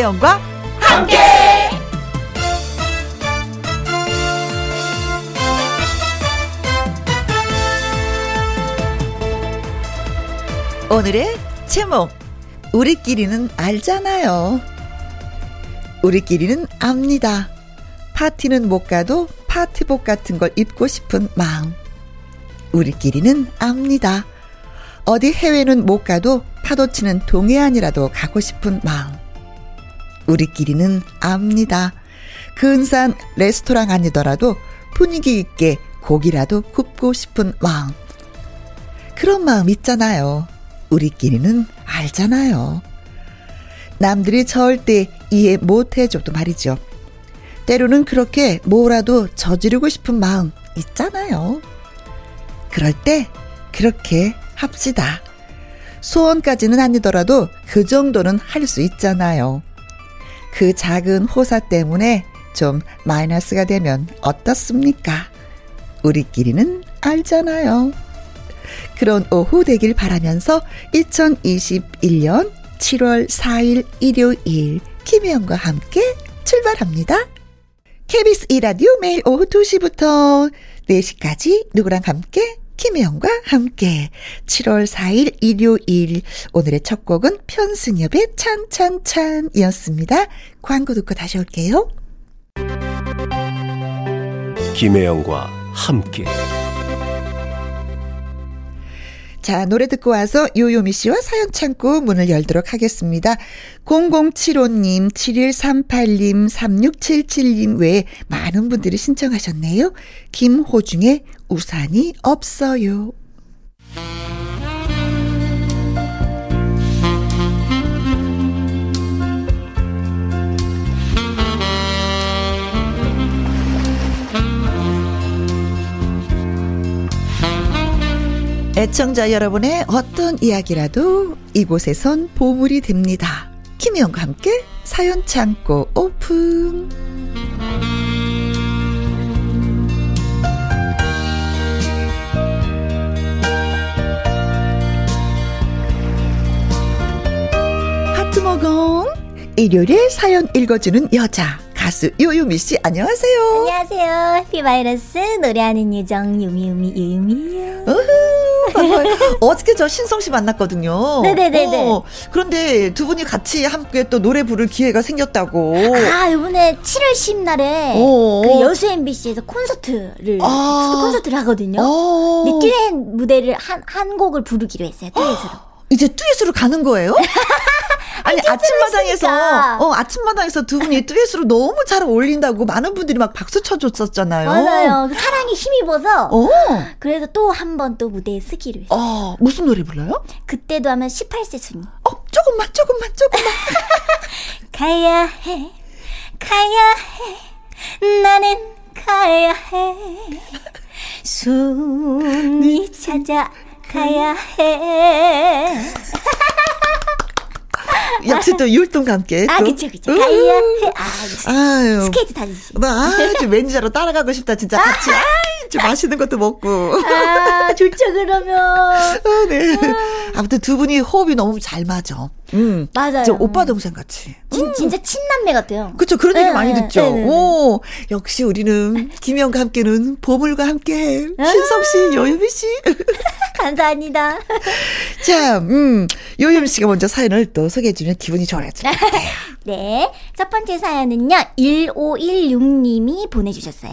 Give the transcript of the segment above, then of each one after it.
김혜영과 함께. 오늘의 제목 우리끼리는 알잖아요. 우리끼리는 압니다. 파티는 못 가도 파티복 같은 걸 입고 싶은 마음. 우리끼리는 압니다. 어디 해외는 못 가도 파도 치는 동해안이라도 가고 싶은 마음. 우리끼리는 압니다. 근사한 레스토랑 아니더라도 분위기 있게 고기라도 굽고 싶은 마음. 그런 마음 있잖아요. 우리끼리는 알잖아요. 남들이 절대 이해 못 해줘도 말이죠. 때로는 그렇게 뭐라도 저지르고 싶은 마음 있잖아요. 그럴 때 그렇게 합시다. 소원까지는 아니더라도 그 정도는 할 수 있잖아요. 그 작은 호사 때문에 좀 마이너스가 되면 어떻습니까? 우리끼리는 알잖아요. 그런 오후 되길 바라면서 2021년 7월 4일 일요일 김혜영과 함께 출발합니다. KBS 이라디오 매일 오후 2시부터 4시까지 누구랑 함께 김혜영과 함께 7월 4일 일요일 오늘의 첫 곡은 편승엽의 찬찬찬이었습니다. 광고 듣고 다시 올게요. 김혜영과 함께 자, 노래 듣고 와서 요요미 씨와 사연 창고 문을 열도록 하겠습니다. 0075님, 7138님, 3677님 외에 많은 분들이 신청하셨네요. 김호중의 우산이 없어요. 애청자 여러분의 어떤 이야기라도 이곳에선 보물이 됩니다. 김희영과 함께 사연 창고 오픈. 일요일에 사연 읽어주는 여자 가수 요유미 씨 안녕하세요. 안녕하세요. 해피바이러스 노래하는 유정 유미유미 유유미예요. 어저께 저 신성 씨 만났거든요. 네네네네. 어, 그런데 두 분이 같이 함께 또 노래 부를 기회가 생겼다고. 아 이번에 7월 10일 날에 어. 그 여수 MBC에서 콘서트를 아. 콘서트를 하거든요. 어. 근데 듀엣 무대를 한, 한 곡을 부르기로 했어요. 듀엣으로. 이제 듀엣으로 가는 거예요? 아니 아침마당에서. 어 아침마당에서 두 분이 듀엣으로 너무 잘 어울린다고 많은 분들이 막 박수 쳐줬었잖아요. 맞아요. 그 사랑에 힘입어서 어. 그래서 또 한 번 또 무대에 쓰기로 했어요. 어 무슨 노래 불러요? 그때도 하면 18세 순이. 어 조금만 조금만 조금만. 가야 해, 가야 해, 나는 가야 해. 순이 찾아 가야 해. 역시 또 율동과 함께. 아, 또. 그쵸, 그쵸. 음. 가야 해. 아. 아유. 스케이트 타듯이. 나 아주 매니저로 따라가고 싶다 진짜 같이 아주 맛있는 것도 먹고 아, 좋죠, 그러면. 아, 네. 아 무튼 두 분이 호흡이 너무 잘 맞아. 음. 맞아요. 저 오빠 동생 같이. 진, 진짜 친남매 같아요. 그쵸 그런 얘기 네, 많이 네, 듣죠. 네, 네, 네. 오 역시 우리는 김영과 함께는 보물과 함께해. 아. 신성 씨, 요유미 씨. 감사합니다. 자, 음 요유미 씨가 먼저 사연을 또 소개해주면 기분이 같아요. 네. 첫 번째 사연은요, 1516님이 보내주셨어요.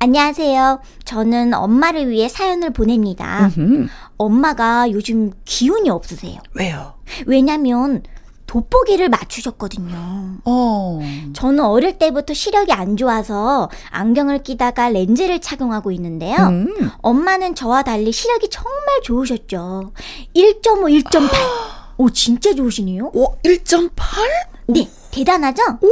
안녕하세요. 저는 엄마를 위해 사연을 보냅니다. 음, 엄마가 요즘 기운이 없으세요. 왜요? 왜냐면 돋보기를 맞추셨거든요. 어. 저는 어릴 때부터 시력이 안 좋아서 안경을 끼다가 렌즈를 착용하고 있는데요. 음. 엄마는 저와 달리 시력이 정말 좋으셨죠. 1.5, 1.8. 오, 진짜 좋으시네요. 오, 1.8? 네, 대단하죠? 오.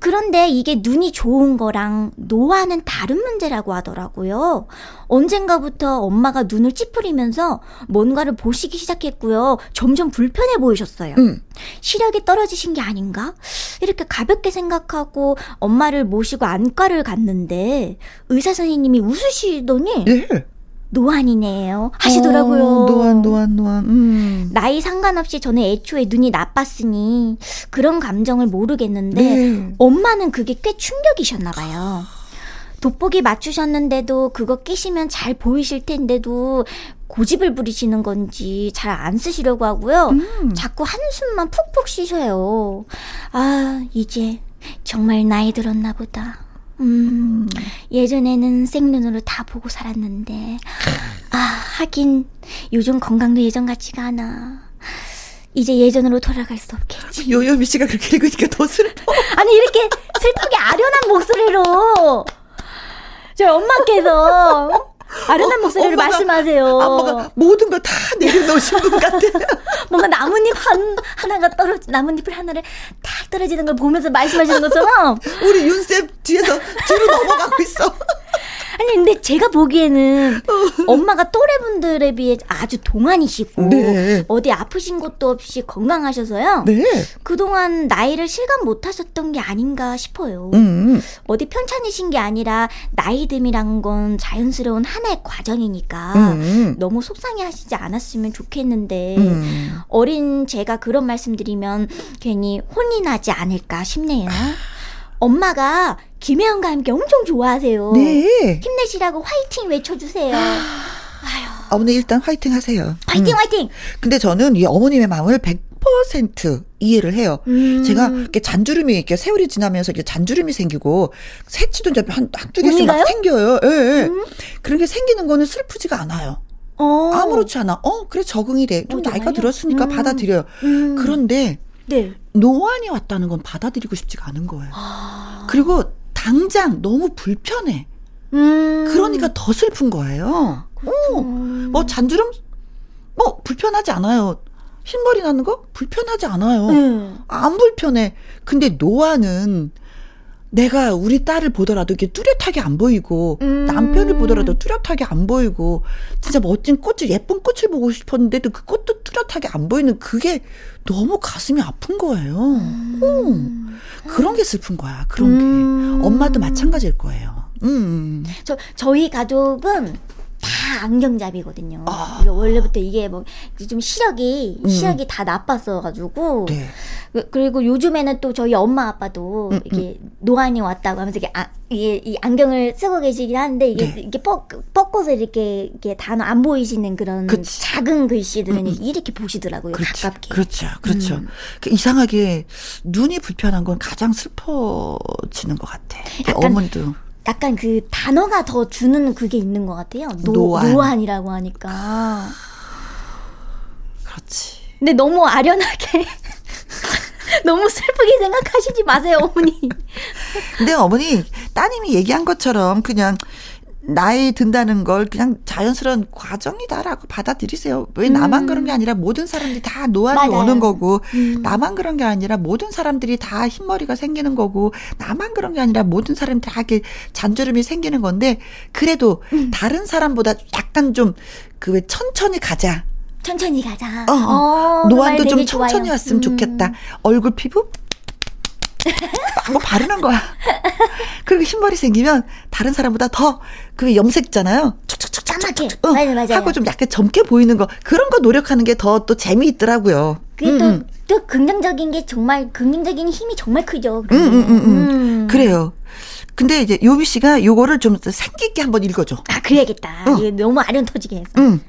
그런데 이게 눈이 좋은 거랑 노화는 다른 문제라고 하더라고요. 언젠가부터 엄마가 눈을 찌푸리면서 뭔가를 보시기 시작했고요. 점점 불편해 보이셨어요. 음. 시력이 떨어지신 게 아닌가? 이렇게 가볍게 생각하고 엄마를 모시고 안과를 갔는데 의사 선생님이 웃으시더니 예. 노안이네요. 하시더라고요. 어, 노안, 노안, 노안. 음. 나이 상관없이 저는 애초에 눈이 나빴으니 그런 감정을 모르겠는데 네. 엄마는 그게 꽤 충격이셨나 봐요. 돋보기 맞추셨는데도 그거 끼시면 잘 보이실 텐데도 고집을 부리시는 건지 잘 안 쓰시려고 하고요. 음. 자꾸 한숨만 푹푹 쉬셔요. 아, 이제 정말 나이 들었나 보다. 음, 예전에는 생눈으로 다 보고 살았는데, 아, 하긴 요즘 건강도 예전 같지가 않아. 이제 예전으로 돌아갈 수 없겠지. 요요미 씨가 그렇게 읽으니까 더 슬퍼. 아니, 이렇게 슬프게 아련한 목소리로 저희 엄마께서 아련한 목소리로 엄마가- 말씀하세요. 엄마가 모든 걸다 내려놓으신 분 같아. 뭔가 나뭇잎 한, 하나가 떨어지, 나뭇잎을 하나를 탁 떨어지는 걸 보면서 말씀하시는 것처럼. 우리 윤쌤 뒤에서 뒤로 넘어가고 있어. 아니, 근데 제가 보기에는 엄마가 또래분들에 비해 아주 동안이시고, 네. 어디 아프신 것도 없이 건강하셔서요. 네. 그동안 나이를 실감 못 하셨던 게 아닌가 싶어요. 음. 어디 편찮으신 게 아니라 나이 듦이란 건 자연스러운 하나의 과정이니까 음. 너무 속상해 하시지 않았으면 좋겠는데 음. 어린 제가 그런 말씀드리면 괜히 혼이 나지 않을까 싶네요. 엄마가 김혜영과 함께 엄청 좋아하세요. 네. 힘내시라고 화이팅 외쳐주세요. 어머니 일단 화이팅 하세요. 화이팅 음. 화이팅. 근데 저는 이 어머님의 마음을 100% 이해를 해요. 음. 제가 이렇게 잔주름이 이렇게 세월이 지나면서 이렇게 잔주름이 생기고 새치도 이제 한 한두 개씩? 막 생겨요. 예, 예. 그런 게 생기는 거는 슬프지가 않아요. 어. 아무렇지 않아. 어, 그래 적응이 돼. 좀 어, 나이가? 들었으니까 음. 받아들여요. 음. 그런데 네. 노안이 왔다는 건 받아들이고 싶지가 않은 거예요. 아. 그리고 당장 너무 불편해. 음. 그러니까 더 슬픈 거예요. 어. 음. 뭐 잔주름 뭐 불편하지 않아요. 흰머리 나는 거 불편하지 않아요. 음. 안 불편해. 근데 노안은 내가 우리 딸을 보더라도 이렇게 뚜렷하게 안 보이고 음. 남편을 보더라도 뚜렷하게 안 보이고 진짜 멋진 꽃을 예쁜 꽃을 보고 싶었는데도 그 꽃도 뚜렷하게 안 보이는 그게 너무 가슴이 아픈 거예요. 음. 그런 게 슬픈 거야. 그런 음. 게 엄마도 마찬가지일 거예요. 음. 저 저희 가족은 다 안경잡이거든요. 아. 이게 원래부터 이게 뭐 좀 시력이 음. 시력이 다 나빴어가지고 네. 그- 그리고 요즘에는 또 저희 엄마 아빠도 음, 이게 노안이 왔다고 하면서 이게, 아, 이게 이 안경을 쓰고 계시긴 하는데 이게 네. 이게 뻗 뻗고서 이렇게 이게 단어 안 보이시는 그런 그치. 작은 글씨들은 음, 음. 이렇게 보시더라고요. 그렇죠. 가깝게. 그렇죠. 그렇죠. 음. 그 이상하게 눈이 불편한 건 가장 슬퍼지는 것 같아. 어머니도 약간 그 단어가 더 주는 그게 있는 것 같아요. 노, 노안. 노안이라고 하니까. 그렇지. 근데 너무 아련하게 너무 슬프게 생각하시지 마세요, 어머니. 근데 어머니 따님이 얘기한 것처럼 그냥 나이 든다는 걸 그냥 자연스러운 과정이다라고 받아들이세요. 왜 나만 음. 그런 게 아니라 모든 사람들이 다 노안이 맞아요. 오는 거고 음. 나만 그런 게 아니라 모든 사람들이 다 흰머리가 생기는 거고 나만 그런 게 아니라 모든 사람들이 다 이렇게 잔주름이 생기는 건데 그래도 음. 다른 사람보다 약간 좀 그 왜 천천히 가자. 천천히 가자. 어, 어. 그 노안도 말좀 천천히 좋아요. 왔으면 음. 좋겠다. 얼굴 피부 뭐 바르는 거야. 그리고 흰머리 생기면 다른 사람보다 더 그 염색잖아요. 까맣게. 어, 맞아요, 맞아요. 하고 좀 약간 젊게 보이는 거 그런 거 노력하는 게 더 또 재미있더라고요. 그게 음, 또, 음. 또 긍정적인 게 정말 긍정적인 힘이 정말 크죠. 음, 음, 음, 음. 음. 그래요. 근데 이제 요미 씨가 요거를 좀 생기 있게 한번 읽어줘. 아, 그래야겠다. 어. 이게 너무 아련 터지게 해서. 응.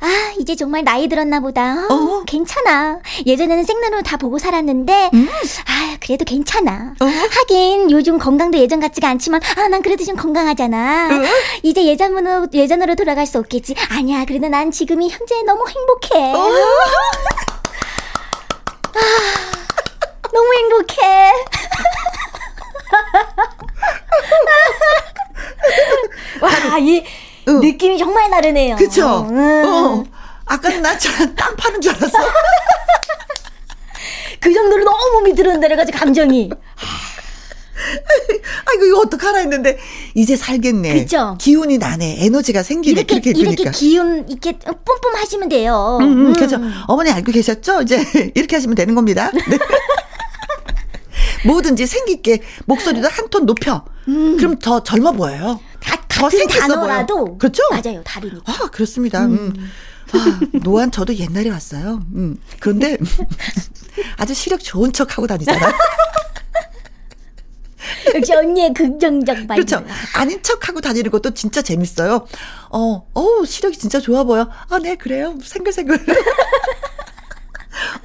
아, 이제 정말 나이 들었나 보다. 어, 어. 괜찮아. 예전에는 생눈으로 다 보고 살았는데, 음. 아, 그래도 괜찮아. 어. 하긴 요즘 건강도 예전 같지가 않지만, 아, 난 그래도 좀 건강하잖아. 어. 이제 예전으로, 예전으로 돌아갈 수 없겠지. 아니야, 그래도 난 지금이 현재 너무 행복해. 어. 아, 너무 행복해. 와, 이 응. 느낌이 정말 다르네요. 그쵸? 음. 어. 아까는 나땅 파는 줄 알았어. 그 정도로 너무 밑으로 내려가지고 감정이. 아이고 이거 어떡하나 했는데 이제 살겠네. 그쵸? 기운이 나네. 에너지가 생기네. 이렇게 그렇게 이렇게 읽으니까. 기운 이렇게 뿜뿜 하시면 돼요. 음, 음, 그래서 어머니 알고 계셨죠? 이제 이렇게 하시면 되는 겁니다. 네. 뭐든지 생기게 목소리도 한 톤 높여. 음. 그럼 더 젊어 보여요. 다 같은 단어라도 보여. 그렇죠? 맞아요. 다르니까. 아, 그렇습니다. 음. 아, 노안 저도 옛날에 왔어요. 음. 그런데 아주 시력 좋은 척 하고 다니잖아요. 역시 언니의 긍정적 마인드. 그렇죠. 아닌 척 하고 다니는 것도 진짜 재밌어요. 어, 어, 시력이 진짜 좋아 보여. 아, 네, 그래요. 생글생글.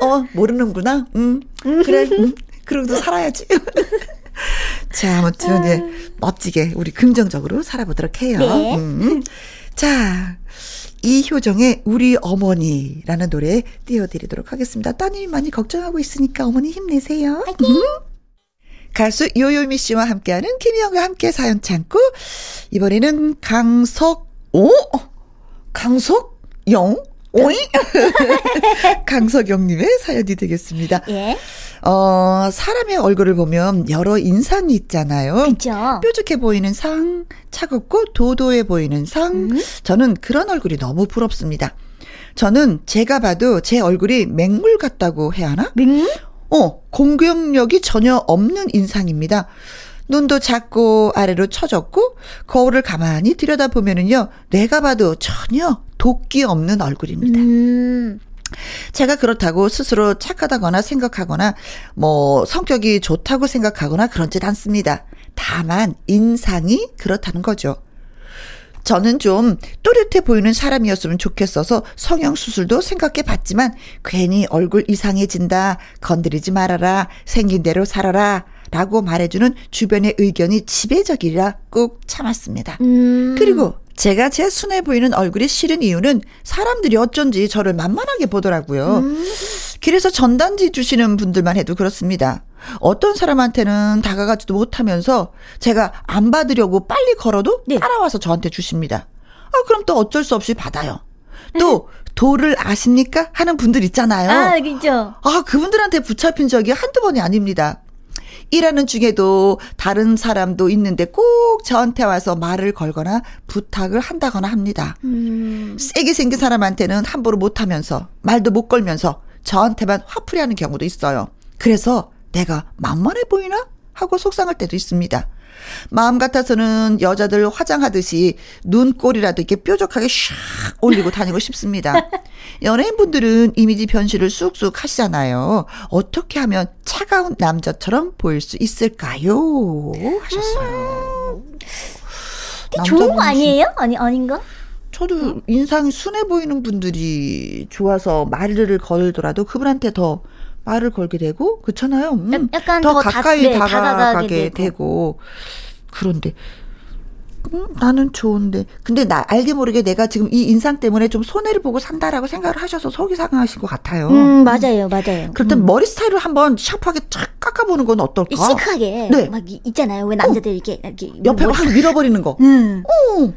어, 모르는구나. 음, 그래. 음, 그러고도 살아야지. 자, 아무튼, 예, 멋지게 우리 긍정적으로 살아보도록 해요. 네. 음. 자, 이효정의 우리 어머니라는 노래 띄워드리도록 하겠습니다. 따님이 많이 걱정하고 있으니까 어머니 힘내세요. 음. 가수 요요미 씨와 함께하는 김희영과 함께 사연 참고 이번에는 강석 오 강석 영 오이 강석영님의 사연이 되겠습니다. 예. 어 사람의 얼굴을 보면 여러 인상이 있잖아요. 그죠. 뾰족해 보이는 상, 차갑고 도도해 보이는 상. 음. 저는 그런 얼굴이 너무 부럽습니다. 저는 제가 봐도 제 얼굴이 맹물 같다고 해야 하나? 맹? 어, 공격력이 전혀 없는 인상입니다. 눈도 작고 아래로 처졌고 거울을 가만히 들여다보면은요. 내가 봐도 전혀 도끼 없는 얼굴입니다. 음. 제가 그렇다고 스스로 착하다거나 생각하거나 뭐 성격이 좋다고 생각하거나 그런짓 않습니다. 다만 인상이 그렇다는 거죠. 저는 좀 또렷해 보이는 사람이었으면 좋겠어서 성형수술도 생각해 봤지만 괜히 얼굴 이상해진다. 건드리지 말아라. 생긴 대로 살아라. 라고 말해주는 주변의 의견이 지배적이라 꾹 참았습니다. 음. 그리고 제가 제 순해 보이는 얼굴이 싫은 이유는 사람들이 어쩐지 저를 만만하게 보더라고요. 음. 길에서 전단지 주시는 분들만 해도 그렇습니다. 어떤 사람한테는 다가가지도 못하면서 제가 안 받으려고 빨리 걸어도 네. 따라와서 저한테 주십니다. 아, 그럼 또 어쩔 수 없이 받아요. 또 도를 아십니까? 하는 분들 있잖아요. 아, 그죠. 아, 그분들한테 붙잡힌 적이 한두 번이 아닙니다. 일하는 중에도 다른 사람도 있는데 꼭 저한테 와서 말을 걸거나 부탁을 한다거나 합니다. 음. 세게 생긴 사람한테는 함부로 못하면서 말도 못 걸면서 저한테만 화풀이 하는 경우도 있어요. 그래서 내가 만만해 보이나? 하고 속상할 때도 있습니다. 마음 같아서는 여자들 화장하듯이 눈꼬리라도 이렇게 뾰족하게 샥 올리고 다니고 싶습니다. 연예인분들은 이미지 변신을 쑥쑥 하시잖아요. 어떻게 하면 차가운 남자처럼 보일 수 있을까요? 하셨어요. 근데 좋은 거 아니에요? 아니, 아닌가? 저도 인상이 순해 보이는 분들이 좋아서 말을 걸더라도 그분한테 더 말을 걸게 되고 그렇잖아요. 음, 약- 약간 더더 다- 가까이 네, 다가가게 다가가게 되고. 그런데 음, 나는 좋은데 근데 나 알게 모르게 내가 지금 이 인상 때문에 좀 손해를 보고 산다라고 생각을 하셔서 속이 상하신 것 같아요. 음, 맞아요, 맞아요. 그렇다면 음. 머리 스타일을 한번 샤프하게 쫙 깎아보는 건 어떨까? 시크하게. 네. 막 이- 있잖아요. 왜 남자들 이렇게, 이렇게. 옆에 머리- 확 밀어버리는 거. 음. 어,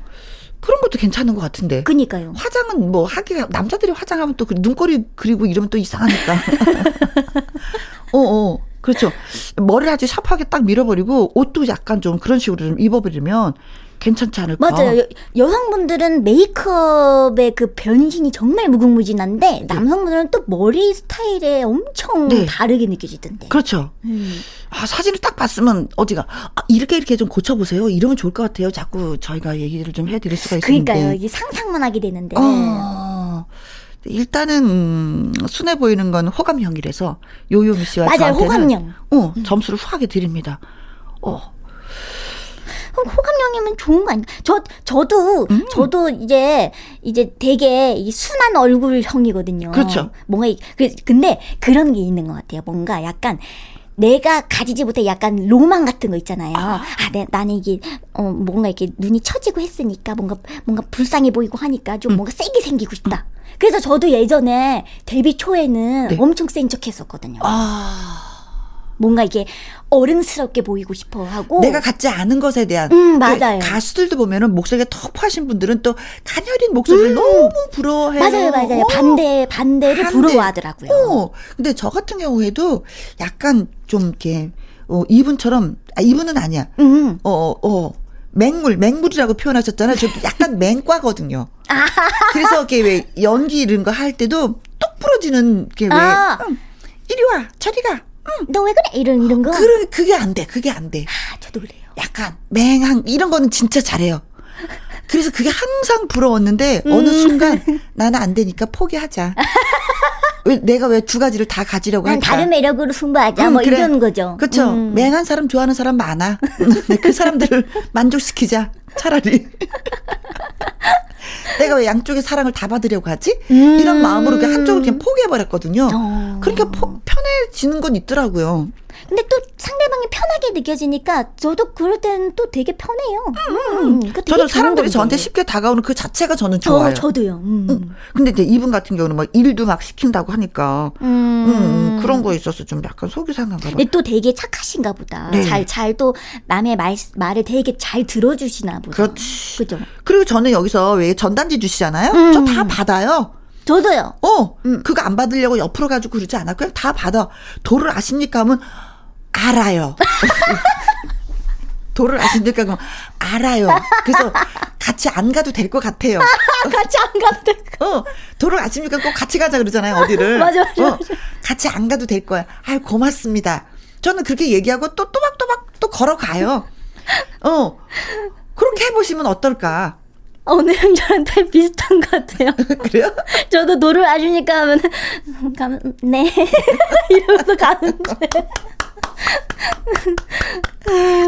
그런 것도 괜찮은 것 같은데. 그니까요. 화장은 뭐 하기가 남자들이 화장하면 또그 눈꼬리 그리고 이러면 또 이상하니까. 어, 어. 그렇죠. 머리를 아주 샤프하게 딱 밀어버리고 옷도 약간 좀 그런 식으로 좀 입어버리면 괜찮지 않을까? 맞아요. 여, 여성분들은 메이크업의 그 변신이 정말 무궁무진한데 남성분들은 또 머리 스타일에 엄청 네. 다르게 느껴지던데. 그렇죠. 음. 아, 사진을 딱 봤으면 어디가 아, 이렇게 이렇게 좀 고쳐보세요. 이러면 좋을 것 같아요. 자꾸 저희가 얘기를 좀 해드릴 수가 있는데. 그러니까요. 이게 상상만 하게 되는데. 어, 일단은 음, 순해 보이는 건 호감형이라서 요요미 씨와 맞아요, 저한테는 호감형. 어, 점수를 후하게 드립니다. 어, 호감형이면 좋은 거 아닌가? 저 저도 음. 저도 이제 이제 되게 이 순한 얼굴형이거든요. 그렇죠. 뭔가 이- 그 근데 그런 게 있는 것 같아요. 뭔가 약간 내가 가지지 못해 약간 로망 같은 거 있잖아요. 아, 내, 나는 이게 어 뭔가 이렇게 눈이 처지고 했으니까 뭔가 뭔가 불쌍해 보이고 하니까 음. 좀 뭔가 세게 생기고 싶다. 그래서 저도 예전에 데뷔 초에는 네. 엄청 센 척했었거든요. 아, 뭔가 이게 어른스럽게 보이고 싶어 하고 내가 갖지 않은 것에 대한 음, 그 맞아요. 가수들도 보면은 목소리가 터프하신 분들은 또 가녀린 목소리를 너무 부러워해요. 음. 맞아요, 맞아요. 어. 반대 반대를 반대. 부러워하더라고요. 어, 근데 저 같은 경우에도 약간 좀 이렇게 어, 이분처럼 아 이분은 아니야. 음. 어, 어, 어. 맹물, 맹물이라고 표현하셨잖아요. 저 약간 맹과거든요. 그래서 이렇게 왜 연기 이런 거 할 때도 똑 부러지는 게 왜, 아. 응, 이리 와, 저리 가. 너 왜 그래? 이런 이런 거. 그, 그게 안 돼, 그게 안 돼. 아, 저도 그래요. 약간 맹한, 이런 거는 진짜 잘해요. 그래서 그게 항상 부러웠는데 어느 음. 순간 나는 안 되니까 포기하자. 왜 내가 왜 두 가지를 다 가지려고 난 할까? 다른 매력으로 승부하자. 음, 뭐 그래. 이런 거죠. 그렇죠. 음. 맹한 사람 좋아하는 사람 많아. 그 사람들을 만족시키자. 차라리. 내가 왜 양쪽의 사랑을 다 받으려고 하지? 음. 이런 마음으로 그냥 한쪽을 그냥 포기해버렸거든요. 어. 그러니까 포- 편해지는 건 있더라고요. 근데 또 상대방이 편하게 느껴지니까 저도 그럴 때는 또 되게 편해요. 음, 그거 되게 저는 사람들이. 저한테 쉽게 다가오는 그 자체가 저는 좋아요. 어, 저도요. 음. 응. 근데 이제 이분 같은 경우는 막 일도 막 시킨다고 하니까 음. 음, 음, 그런 거에 있어서 좀 약간 속이 상한가 봐. 근데 또 되게 착하신가 보다. 네. 잘, 잘 또 남의 말, 말을 되게 잘 들어주시나 보다. 그렇지. 그죠? 그리고 저는 여기서 왜 전단지 주시잖아요. 음. 저다 받아요. 저도요. 어, 음. 그거 안 받으려고 옆으로 가지고 그러지 않아. 그냥 다 받아. 도를 아십니까? 하면 알아요. 도를 아십니까? 그럼 알아요. 그래서 같이 안 가도 될 것 같아요. 같이 안 가도 될 거. 어, 도를 아십니까? 꼭 같이 가자 그러잖아요, 어디를. 맞아, 맞아, 어, 맞아. 같이 안 가도 될 거야. 아유, 고맙습니다. 저는 그렇게 얘기하고 또 또박또박 또 걸어가요. 어, 그렇게 해보시면 어떨까? 오늘은 저한테 비슷한 것 같아요. 그래요? 저도 도를 아십니까 하면, 가면, 네. 이러면서 가는데.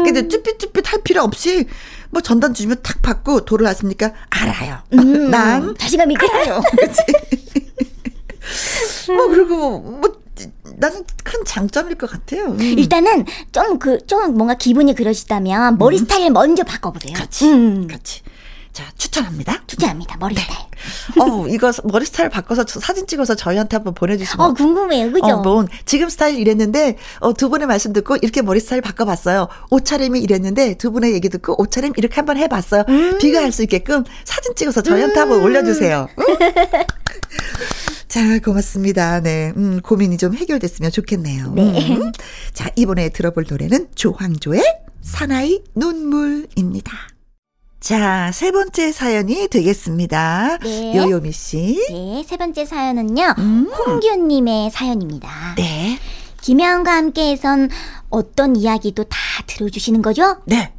근데 쭈삣쭈삣 할 필요 없이 뭐 전단 주시면 탁 받고 도를 아십니까? 알아요. 음, 난 자신감 있게. 알아요. 그치? 뭐 그리고 뭐 나는 큰 장점일 것 같아요. 음. 일단은 좀 그, 좀 뭔가 기분이 그러시다면 머리 스타일 먼저 바꿔보세요. 그렇지. 음. 그렇지. 자, 추천합니다. 추천합니다, 머리 스타일. 어, 이거 머리 스타일 바꿔서 저 사진 찍어서 저희한테 한번 보내주시면. 어, 궁금해요. 그죠? 어, 뭐, 지금 스타일 이랬는데, 어, 두 분의 말씀 듣고 이렇게 머리 스타일 바꿔봤어요. 옷차림이 이랬는데, 두 분의 얘기 듣고 옷차림 이렇게 한번 해봤어요. 음. 비교할 수 있게끔 사진 찍어서 저희한테 한번 올려주세요. 응? 자, 고맙습니다. 네. 음, 고민이 좀 해결됐으면 좋겠네요. 네. 음. 자, 이번에 들어볼 노래는 조황조의 사나이 눈물입니다. 자, 세 번째 사연이 되겠습니다. 네. 요요미 씨. 네, 세 번째 사연은요. 음. 홍규님의 사연입니다. 네. 김혜영과 함께해선 어떤 이야기도 다 들어주시는 거죠? 네.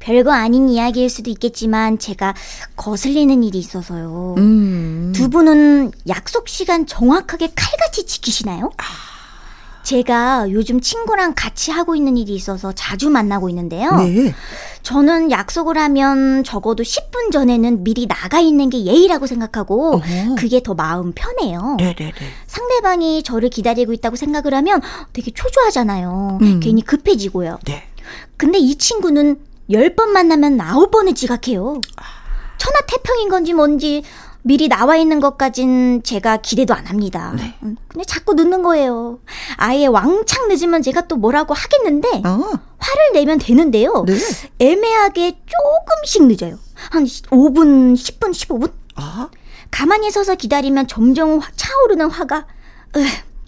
별거 아닌 이야기일 수도 있겠지만 제가 거슬리는 일이 있어서요. 음. 두 분은 약속 시간 정확하게 칼같이 지키시나요? 아. 제가 요즘 친구랑 같이 하고 있는 일이 있어서 자주 만나고 있는데요. 네. 저는 약속을 하면 적어도 10분 전에는 미리 나가 있는 게 예의라고 생각하고 어허. 그게 더 마음 편해요. 네네네. 상대방이 저를 기다리고 있다고 생각을 하면 되게 초조하잖아요. 음. 괜히 급해지고요. 네. 근데 이 친구는 10번 만나면 9번을 지각해요. 천하태평인 건지 뭔지 미리 나와 있는 것까진 제가 기대도 안 합니다. 네. 음, 근데 자꾸 늦는 거예요. 아예 왕창 늦으면 제가 또 뭐라고 하겠는데 어. 화를 내면 되는데요. 네. 애매하게 조금씩 늦어요. 한 5분, 10분, 15분? 아. 가만히 서서 기다리면 점점 화- 차오르는 화가 으,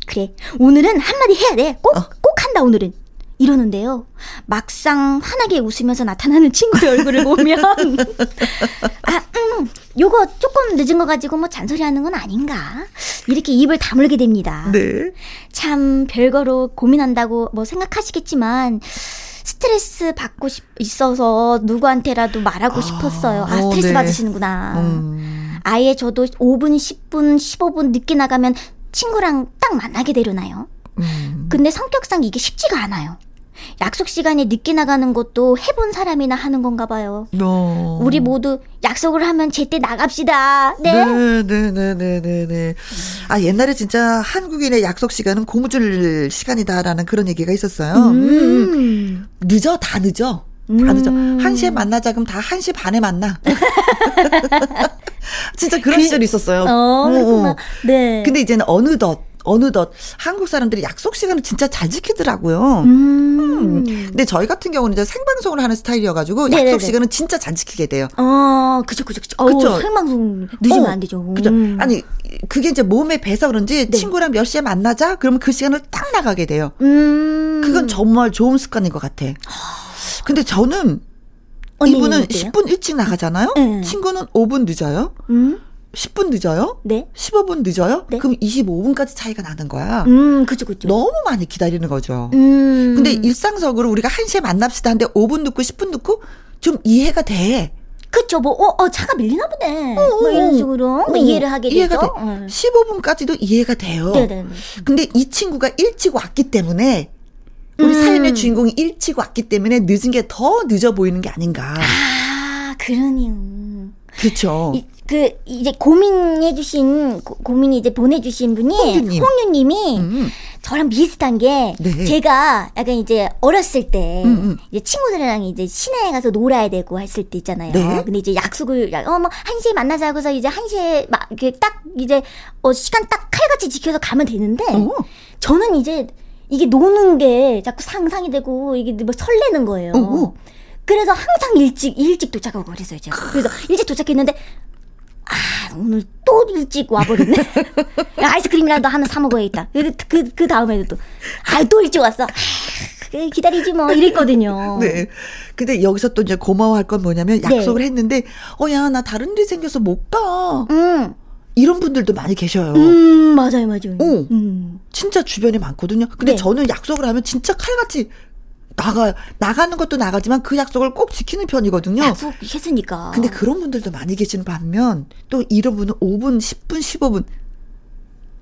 그래 오늘은 한마디 해야 돼 꼭꼭 어. 한다 오늘은 이러는데요 막상 환하게 웃으면서 나타나는 친구의 얼굴을 보면 아 음 요거 조금 늦은 거 가지고 뭐 잔소리하는 건 아닌가 이렇게 입을 다물게 됩니다 네. 참 별거로 고민한다고 뭐 생각하시겠지만 스트레스 받고 싶, 있어서 누구한테라도 말하고 아, 싶었어요 아 어, 스트레스 네. 받으시는구나 음. 아예 저도 5분, 10분, 15분 늦게 나가면 친구랑 딱 만나게 되려나요? 음. 근데 성격상 이게 쉽지가 않아요. 약속 시간에 늦게 나가는 것도 해본 사람이나 하는 건가 봐요. 어. 우리 모두 약속을 하면 제때 나갑시다. 네. 네, 네, 네, 네. 아, 옛날에 진짜 한국인의 약속 시간은 고무줄 시간이다라는 그런 얘기가 있었어요. 음. 음. 늦어, 다 늦어. 다 늦어. 음. 1시에 만나자, 그럼 다 1시 반에 만나. 진짜 그런 그- 시절이 있었어요. 어, 어. 어. 네. 근데 이제는 어느덧, 어느덧 한국 사람들이 약속 시간을 진짜 잘 지키더라고요. 음. 근데 저희 같은 경우는 이제 생방송을 하는 스타일이어가지고 네네네. 약속 시간은 진짜 잘 지키게 돼요. 어, 그죠, 그죠, 그죠. 그쵸. 어, 생방송 늦으면 어, 안 되죠. 그죠? 음. 아니 그게 이제 몸에 배서 그런지 네. 친구랑 몇 시에 만나자 그러면 그 시간을 딱 나가게 돼요. 음. 그건 정말 좋은 습관인 것 같아. 근데 저는 이분은 어때요? 10분 일찍 나가잖아요. 네. 친구는 5분 늦어요. 음. 10분 늦어요. 네. 15분 늦어요. 네. 그럼 25분까지 차이가 나는 거야. 음, 그죠, 그죠. 너무 많이 기다리는 거죠. 음. 근데 일상적으로 우리가 1시에 만납시다 하는데 5분 늦고 10분 늦고 좀 이해가 돼. 그쵸, 뭐, 어, 어 차가 밀리나 보네. 뭐 이런 식으로 뭐 이해를 하게 되죠. 이해가 돼. 어. 15분까지도 이해가 돼요. 네네네. 근데 이 친구가 일찍 왔기 때문에 우리 음. 사연의 주인공이 일찍 왔기 때문에 늦은 게 더 늦어 보이는 게 아닌가. 아, 그러니요. 그렇죠. 이, 그 이제 고민해주신 고, 고민 이제 보내주신 분이 홍유님. 홍유님이 음. 저랑 비슷한 게 네. 제가 약간 이제 어렸을 때 음, 음. 이제 친구들이랑 이제 시내에 가서 놀아야 되고 했을 때 있잖아요. 네. 근데 이제 약속을 어뭐 한시에 만나자고서 이제 한시에 막 이렇게 딱 이제 어 시간 딱 칼같이 지켜서 가면 되는데 어. 저는 이제 이게 노는 게 자꾸 상상이 되고 이게 뭐 설레는 거예요. 어, 어. 그래서 항상 일찍 일찍 도착하고 그랬어요 제가. 그래서 일찍 도착했는데 아 오늘 또 일찍 와버렸네. 야, 아이스크림이라도 하나 사 먹어야겠다. 그그 그 다음에도 또 아 또 일찍 왔어. 아, 그래, 기다리지 뭐 이랬거든요. 네. 근데 여기서 또 이제 고마워할 건 뭐냐면 네. 약속을 했는데 어야 나 다른 일 생겨서 못 가. 음, 이런 분들도 많이 계셔요. 음 맞아요 맞아요. 어. 음. 진짜 주변에 많거든요. 근데 네. 저는 약속을 하면 진짜 칼같이 나가 나가는 것도 나가지만 그 약속을 꼭 지키는 편이거든요. 약속했으니까. 근데 그런 분들도 많이 계시는 반면 또 이런 분은 5분, 10분, 15분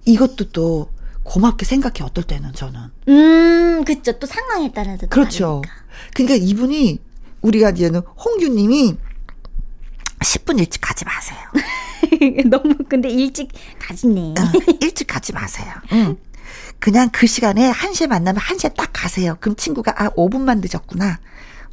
이것도 또 고맙게 생각해 어떨 때는 저는 음 그쵸 또 상황에 따라서 또 그렇죠. 다르니까. 그러니까 이분이 우리가 이제는 홍규님이 10분 일찍 가지 마세요. 너무 근데 일찍 가지네. 어, 일찍 가지 마세요. 응. 그냥 그 시간에 1시에 만나면 1시에 딱 가세요. 그럼 친구가 아 5분만 늦었구나.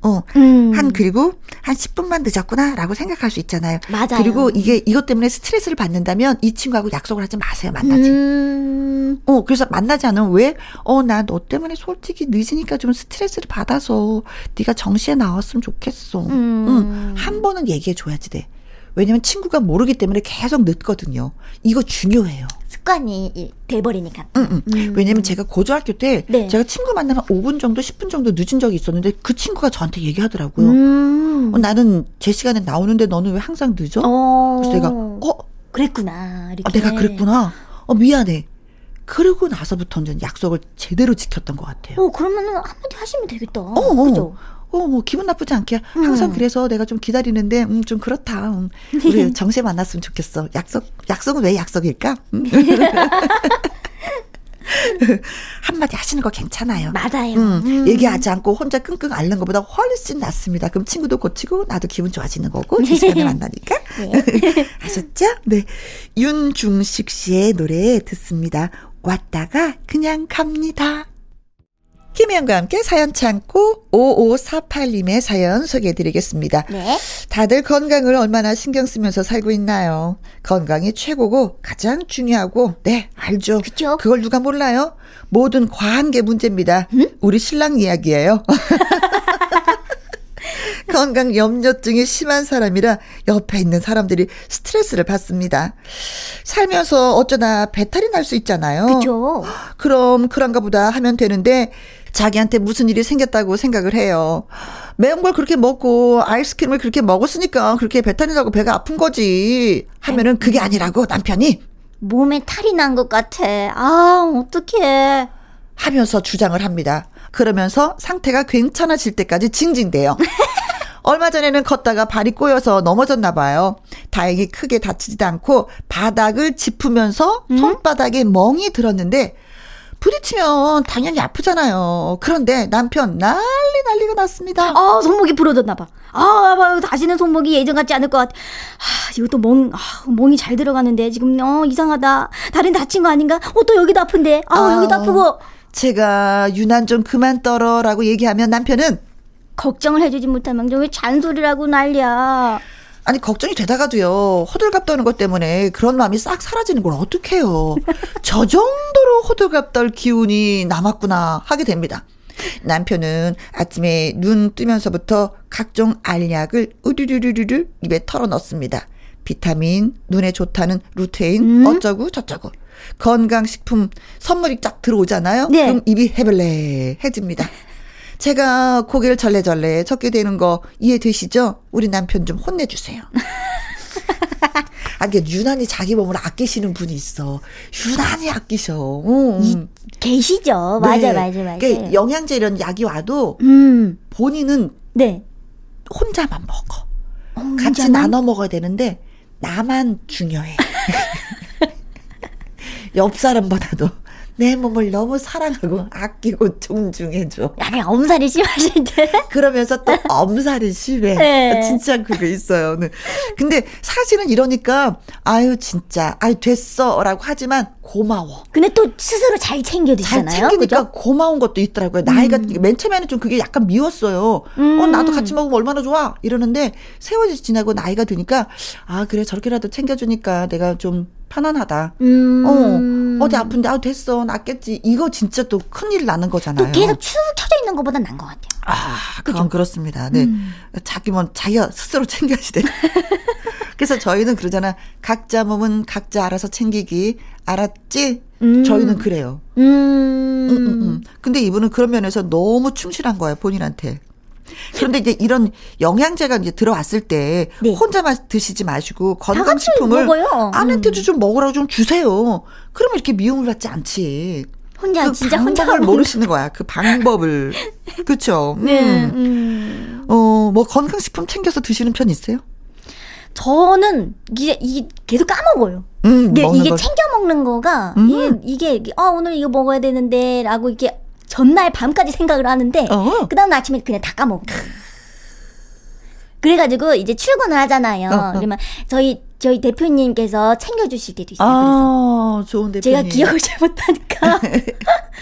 어. 음. 한 그리고 한 10분만 늦었구나 라고 생각할 수 있잖아요. 맞아요. 그리고 이게 이것 때문에 스트레스를 받는다면 이 친구하고 약속을 하지 마세요. 만나지. 음. 어, 그래서 만나지 않으면 왜? 어, 나 너 때문에 솔직히 늦으니까 좀 스트레스를 받아서 네가 정시에 나왔으면 좋겠어. 음. 응. 한 번은 얘기해 줘야지 돼. 왜냐면 친구가 모르기 때문에 계속 늦거든요. 이거 중요해요. 습관이 이- 돼버리니까. 응, 응. 음. 왜냐면 제가 고등학교 때 네. 제가 친구 만나면 5분 정도, 10분 정도 늦은 적이 있었는데 그 친구가 저한테 얘기하더라고요. 음. 어, 나는 제 시간에 나오는데 너는 왜 항상 늦어? 어. 그래서 내가 어, 그랬구나. 이렇게. 아, 내가 그랬구나. 어, 미안해. 그러고 나서부터는 약속을 제대로 지켰던 것 같아요. 어, 그러면은 한마디 하시면 되겠다. 어, 어. 그죠? 어, 뭐 기분 나쁘지 않게 항상 음. 그래서 내가 좀 기다리는데 음, 좀 그렇다. 음, 우리 정시에 만났으면 좋겠어. 약속 약속은 왜 약속일까? 음. 한마디 하시는 거 괜찮아요. 맞아요. 음, 음. 얘기하지 않고 혼자 끙끙 앓는 것보다 훨씬 낫습니다. 그럼 친구도 고치고 나도 기분 좋아지는 거고 이 시간에 만나니까 아셨죠? 네, 윤중식 씨의 노래 듣습니다. 왔다가 그냥 갑니다. 김혜영과 함께 사연 참고 5548님의 사연 소개해 드리겠습니다. 네. 다들 건강을 얼마나 신경 쓰면서 살고 있나요? 건강이 최고고 가장 중요하고, 네, 알죠. 그쵸. 그걸 누가 몰라요? 모든 과한 게 문제입니다. 우리 신랑 이야기예요. 건강 염려증이 심한 사람이라 옆에 있는 사람들이 스트레스를 받습니다. 살면서 어쩌다 배탈이 날 수 있잖아요. 그쵸. 그럼 그런가 보다 하면 되는데 자기한테 무슨 일이 생겼다고 생각을 해요. 매운 걸 그렇게 먹고 아이스크림을 그렇게 먹었으니까 그렇게 배탈이 나고 배가 아픈 거지. 하면은 그게 아니라고 남편이 몸에 탈이 난 것 같아. 아, 어떡해. 하면서 주장을 합니다. 그러면서 상태가 괜찮아질 때까지 징징대요. 얼마 전에는 걷다가 발이 꼬여서 넘어졌나 봐요. 다행히 크게 다치지도 않고 바닥을 짚으면서 손바닥에 멍이 들었는데 부딪히면 당연히 아프잖아요. 그런데 남편 난리 난리가 났습니다. 아, 손목이 부러졌나 봐. 아, 아, 다시는 손목이 예전 같지 않을 것 같아. 아, 이것도 멍, 아, 멍이 잘 들어가는데 지금 어 이상하다. 다른 다친 거 아닌가? 어, 또 여기도 아픈데. 아, 아. 여기도 아프고. 제가 유난 좀 그만 떨어라고 얘기하면 남편은 걱정을 해주지 못한 망정 왜 잔소리라고 난리야. 아니 걱정이 되다가도요 호들갑 떠는 것 때문에 그런 마음이 싹 사라지는 걸 어떡해요? 저 정도로 호들갑 떨 기운이 남았구나 하게 됩니다. 남편은 아침에 눈 뜨면서부터 각종 알약을 으르르르르 입에 털어 넣습니다. 비타민 눈에 좋다는 루테인 어쩌고 저쩌고. 건강식품 선물이 쫙 들어오잖아요? 네. 그럼 입이 해블레해집니다 제가 고개를 절레절레 젓게 되는 거 이해되시죠? 우리 남편 좀 혼내주세요. 아, 이게 유난히 자기 몸을 아끼시는 분이 있어. 유난히 아끼셔. 음. 계시죠? 네. 맞아, 맞아, 맞아. 그러니까 영양제 이런 약이 와도 음, 본인은 네. 혼자만 먹어. 어, 같이 혼자만? 나눠 먹어야 되는데 나만 중요해. 옆 사람보다도 내 몸을 너무 사랑하고 아끼고 존중해줘. 약간 엄살이 심하신데? 그러면서 또 엄살이 심해. 네. 진짜 그게 있어요. 네. 근데 사실은 이러니까, 아유, 진짜, 아유, 됐어. 라고 하지만 고마워. 근데 또 스스로 잘 챙겨드시잖아요. 잘 챙기니까 그죠? 고마운 것도 있더라고요. 나이가, 음. 맨 처음에는 좀 그게 약간 미웠어요. 음. 어, 나도 같이 먹으면 얼마나 좋아. 이러는데 세월이 지나고 나이가 드니까, 아, 그래, 저렇게라도 챙겨주니까 내가 좀 편안하다. 음. 어, 어디 아픈데, 아, 됐어. 낫겠지. 이거 진짜 또 큰일 나는 거잖아요. 또 계속 축 처져 있는 것보다 나은 것 같아요. 아, 그건 그렇습니다. 네. 음. 자기 몸 자기가 스스로 챙겨야지 돼. 그래서 저희는 그러잖아. 각자 몸은 각자 알아서 챙기기. 알았지? 음. 저희는 그래요. 음. 음, 음, 음. 근데 이분은 그런 면에서 너무 충실한 거예요, 본인한테. 그런데 이제 이런 영양제가 이제 들어왔을 때 네. 혼자만 드시지 마시고 건강식품을 아내한테도 음. 좀 먹으라고 좀 주세요. 그러면 이렇게 미움을 받지 않지. 혼자 그 진짜 방법을 모르시는 거야. 그 방법을 그렇죠. 네. 음. 음. 어뭐 건강식품 챙겨서 드시는 편 있어요? 저는 이게 이 계속 까먹어요. 음, 이게, 이게 챙겨 먹는 거가 음. 이게 이게 아 오늘 이거 먹어야 되는데라고 이렇게 전날 밤까지 생각을 하는데 어. 그 다음 아침에 그냥 다 까먹어. 그래가지고 이제 출근을 하잖아요. 어, 어. 그러면 저희 저희 대표님께서 챙겨주실 때도 있어요. 아, 그래서 좋은 대표님. 제가 기억을 잘 못하니까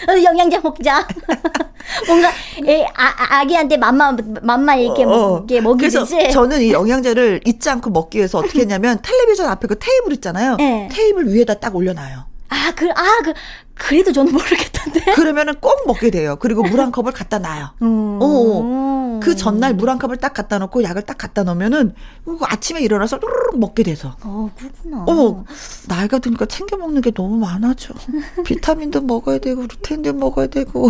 영양제 먹자. 뭔가 애, 아, 아기한테 맘마 맘마 이렇게 어, 어. 이렇게 먹이듯이. 그래서 저는 이 영양제를 잊지 않고 먹기 위해서 어떻게 했냐면 텔레비전 앞에 그 테이블 있잖아요. 네. 테이블 위에다 딱 올려놔요. 아, 그, 아, 그, 그래도 저는 모르겠던데. 그러면은 꼭 먹게 돼요. 그리고 물 한 컵을 갖다 놔요. 음. 어. 그 전날 물 한 컵을 딱 갖다 놓고 약을 딱 갖다 놓으면은 아침에 일어나서 루르륵 먹게 돼서. 어, 그렇구나. 어. 나이가 드니까 챙겨 먹는 게 너무 많아져. 비타민도 먹어야 되고, 루테인도 먹어야 되고,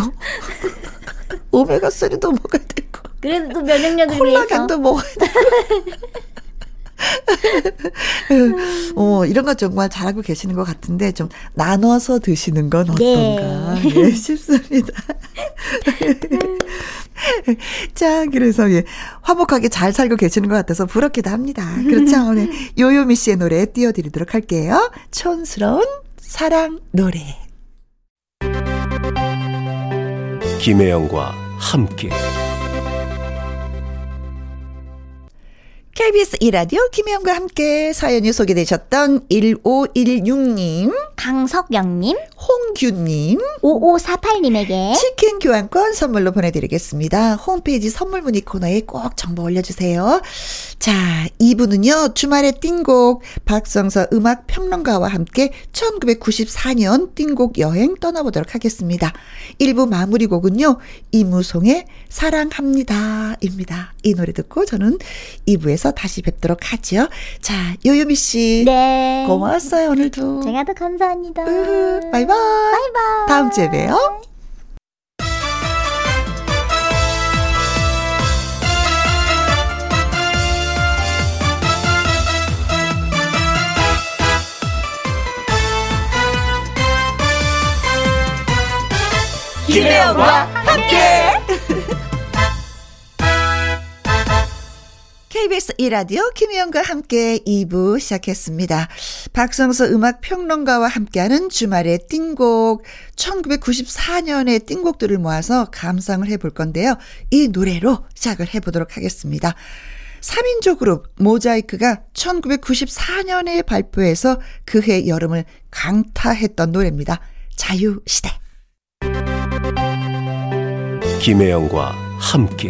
오메가3도 먹어야 되고. 그래도 면역력을 콜라겐도 먹어야 되고. 어, 이런 거 정말 잘하고 계시는 것 같은데 좀 나눠서 드시는 건 어떤가 네. 예, 싶습니다. 자, 그래서 예, 화목하게 잘 살고 계시는 것 같아서 부럽기도 합니다. 그렇죠? 네. 요요미 씨의 노래 띄워드리도록 할게요. 촌스러운 사랑 노래. 김혜영과 함께. KBS 이라디오 김혜영과 함께 사연이 소개되셨던 1516님, 강석영님, 홍규님, 5548님에게 치킨 교환권 선물로 보내드리겠습니다. 홈페이지 선물 문의 코너에 꼭 정보 올려주세요. 자, 이분은요, 주말에 띵곡 박성서 음악 평론가와 함께 1994년 띵곡 여행 떠나보도록 하겠습니다. 1부 마무리 곡은요, 이무송의 사랑합니다. 입니다. 이 노래 듣고 저는 2부에서 다시 뵙도록 하죠. 자, 요요미 씨. 네. 고마웠어요, 오늘도. 제가 더 감사합니다. 으, 바이바이. 바이바이. 다음 주에 봬요. 김혜영과 함께. KBS 이라디오 김혜영과 함께 2부 시작했습니다. 박성서 음악 평론가와 함께하는 주말의 띵곡 1994년의 띵곡들을 모아서 감상을 해볼 건데요. 이 노래로 시작을 해보도록 하겠습니다. 3인조 그룹 모자이크가 1994년에 발표해서 그해 여름을 강타했던 노래입니다. 자유시대. 김혜영과 함께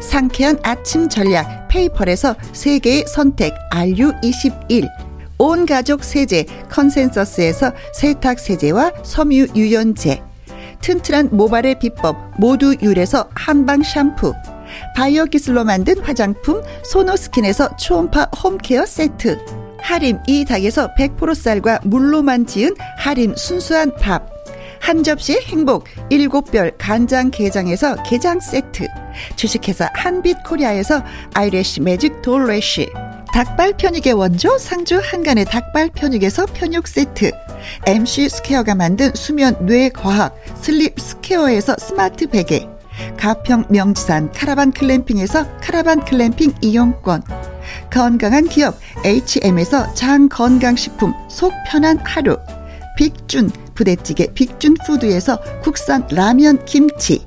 상쾌한 아침 전략 페이펄에서 세계의 선택 RU21 온 가족 세제 컨센서스에서 세탁 세제와 섬유 유연제 튼튼한 모발의 비법 모두 유래서 한방 샴푸 바이오 기술로 만든 화장품 소노스킨에서 초음파 홈케어 세트 하림 이 닭에서 100% 쌀과 물로만 지은 하림 순수한 밥 한 접시 행복 일곱 별 간장 게장에서 게장 세트 주식회사 한빛코리아에서 아이래쉬 매직 돌래쉬 닭발 편육의 원조 상주 한간의 닭발 편육에서 편육 세트 MC 스퀘어가 만든 수면 뇌 과학 슬립 스퀘어에서 스마트 베개 가평 명지산 카라반 글램핑에서 카라반 글램핑 이용권 건강한 기업 HM에서 장건강식품 속 편한 하루 빅준 부대찌개 빅준 푸드에서 국산 라면 김치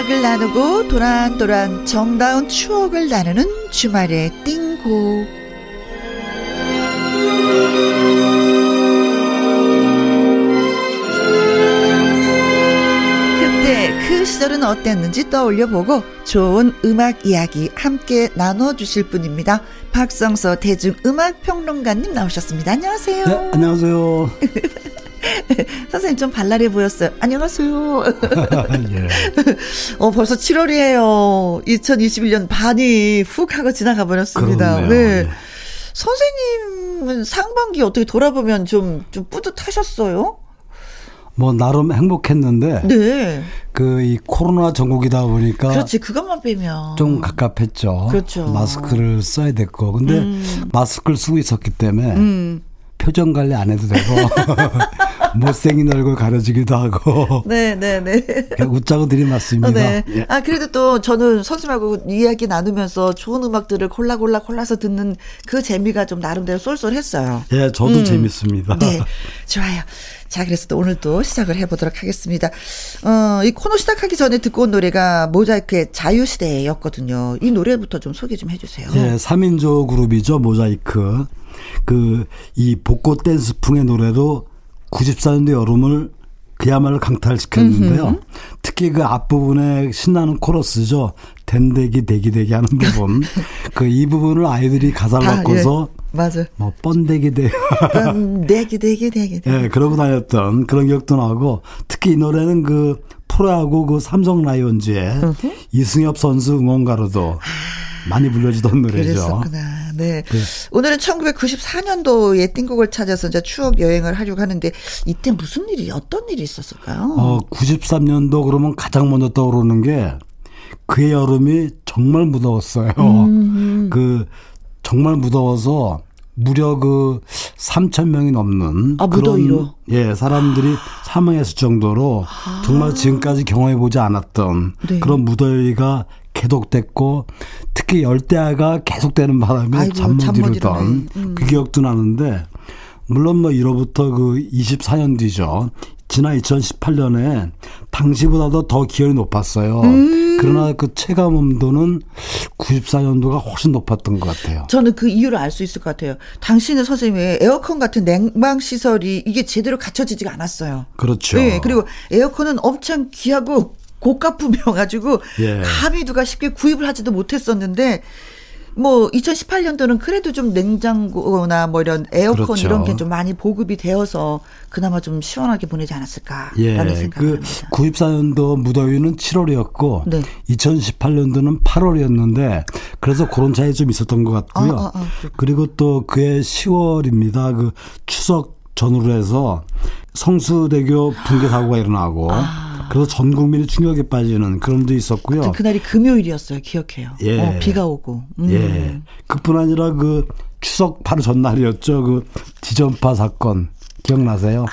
음악을 나누고 도란도란 정다운 추억을 나누는 주말의 띵곡. 그때 그 시절은 어땠는지 떠올려보고 좋은 음악 이야기 함께 나눠주실 분입니다. 박성서 대중음악평론가님 나오셨습니다. 안녕하세요. 네, 안녕하세요. 선생님 좀 발랄해 보였어요. 안녕하세요. 예. 어, 벌써 7월이에요. 2021년 반이 훅 하고 지나가 버렸습니다. 그렇네요. 네. 예. 선생님은 상반기 어떻게 돌아보면 좀, 좀 뿌듯하셨어요? 뭐 나름 행복했는데 네. 그 이 코로나 전국이다 보니까 그렇지. 그것만 빼면. 좀 갑갑했죠. 그렇죠. 마스크를 써야 됐고 근데 마스크를 쓰고 있었기 때문에 음. 표정 관리 안 해도 되고 못생긴 얼굴 가려지기도 하고 네, 네, 네. 웃자고 들이맞습니다. 어, 네. 예. 아, 그래도 또 저는 선생님하고 이야기 나누면서 좋은 음악들을 골라 골라 골라서 듣는 그 재미가 좀 나름대로 쏠쏠했어요. 예, 저도 재밌습니다. 네. 좋아요. 자, 그래서 또 오늘 또 시작을 해보도록 하겠습니다. 어, 이 코너 시작하기 전에 듣고 온 노래가 모자이크의 자유시대였거든요. 이 노래부터 좀 소개 좀 해주세요. 예, 3인조 그룹이죠, 모자이크. 그, 이 복고 댄스풍의 노래도 94년도 여름을 그야말로 강탈시켰는데요. 특히 그 앞부분에 신나는 코러스죠. 댄대기, 대기, 대기 하는 부분. 그 이 부분을 아이들이 가사를 다, 바꿔서 예, 맞아. 뭐 번대기, 대 음, 내기, 내기, 내기. 예, 그러고 다녔던 그런 기억도 나고 특히 이 노래는 그 프로야구 그 삼성 라이온즈의 이승엽 선수 응원가로도 많이 불려지던 노래죠. 그랬었구나. 네. 그 오늘은 1994년도의 띵곡을 찾아서 이제 추억 여행을 하려고 하는데 이때 무슨 일이 어떤 일이 있었을까요? 어, 93년도 그러면 가장 먼저 떠오르는 게 그의 여름이 정말 무더웠어요. 음. 그 정말 무더워서 무려 그 3천 명이 넘는 아, 무더위로? 예 사람들이 사망했을 정도로 정말 지금까지 경험해 보지 않았던 아. 네. 그런 무더위가 계속됐고 특히 열대야가 계속되는 바람에 아이고, 잠못 잠못 이루던. 음. 그 기억도 나는데 물론 뭐 이로부터 그 24년 뒤죠. 지난 2018년에 당시보다도 더 기온이 높았어요. 음. 그러나 그 체감 온도는 94년도가 훨씬 높았던 것 같아요. 저는 그 이유를 알 수 있을 것 같아요. 당신은 선생님의 에어컨 같은 냉방 시설이 이게 제대로 갖춰지지가 않았어요. 그렇죠. 네, 그리고 에어컨은 엄청 귀하고 고가품이어가지고 예. 감히 누가 쉽게 구입을 하지도 못했었는데 뭐 2018년도는 그래도 좀 냉장고나 뭐 이런 에어컨 그렇죠. 이런 게 좀 많이 보급이 되어서 그나마 좀 시원하게 보내지 않았을까라는 예, 생각을 그 합니다. 94년도 무더위는 7월이었고 네. 2018년도는 8월이었는데 그래서 그런 차이 좀 있었던 것 같고요. 아, 아, 아. 그리고 또 그해 10월입니다. 그 추석 전후로 해서 성수대교 붕괴 사고가 일어나고 아. 그래서 전 국민이 충격에 빠지는 그런 데 있었고요. 그날이 금요일이었어요. 기억해요. 예. 어, 비가 오고. 음. 예. 그뿐 아니라 그 추석 바로 전날이었죠. 그 지전파 사건 기억나세요?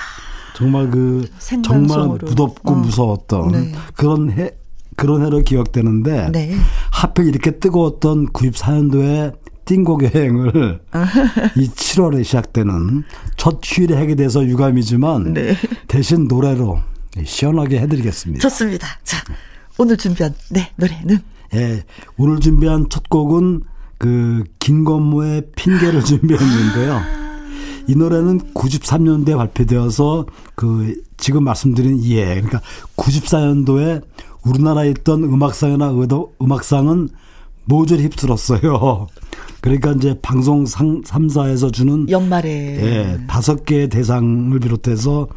정말 그 정말 생방송으로. 무덥고 어. 무서웠던 네. 그런 해 그런 해로 기억되는데 네. 하필 이렇게 뜨거웠던 94년도에 띵곡 여행을 이 7월에 시작되는 첫 휴일에 하게 돼서 유감이지만 네. 대신 노래로 시원하게 해드리겠습니다. 좋습니다. 자, 오늘 준비한 네 노래는 예, 오늘 준비한 첫 곡은 그 김건모의 핑계를 준비했는데요. 이 노래는 93년도에 발표되어서 그 지금 말씀드린 예, 그러니까 94년도에 우리나라에 있던 음악상이나 의도, 음악상은 모조리 휩쓸었어요. 그러니까 이제 방송상 3사에서 주는 연말에 예, 다섯 개의 대상을 비롯해서